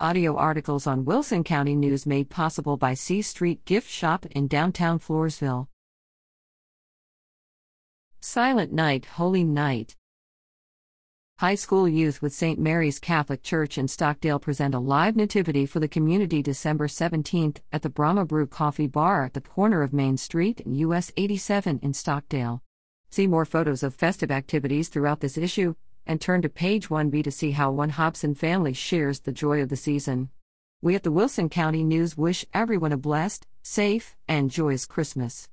Audio articles on Wilson County News made possible by C Street Gift Shop in downtown Floresville. Silent Night, Holy Night. High school youth with St. Mary's Catholic Church in Stockdale present a live nativity for the community December 17th at the Brahma Brew Coffee Bar at the corner of Main Street and US 87 in Stockdale. See more photos of festive activities throughout this issue and turn to page 1b to see how one Hobson family shares the joy of the season. We at the Wilson County News wish everyone a blessed, safe, and joyous Christmas.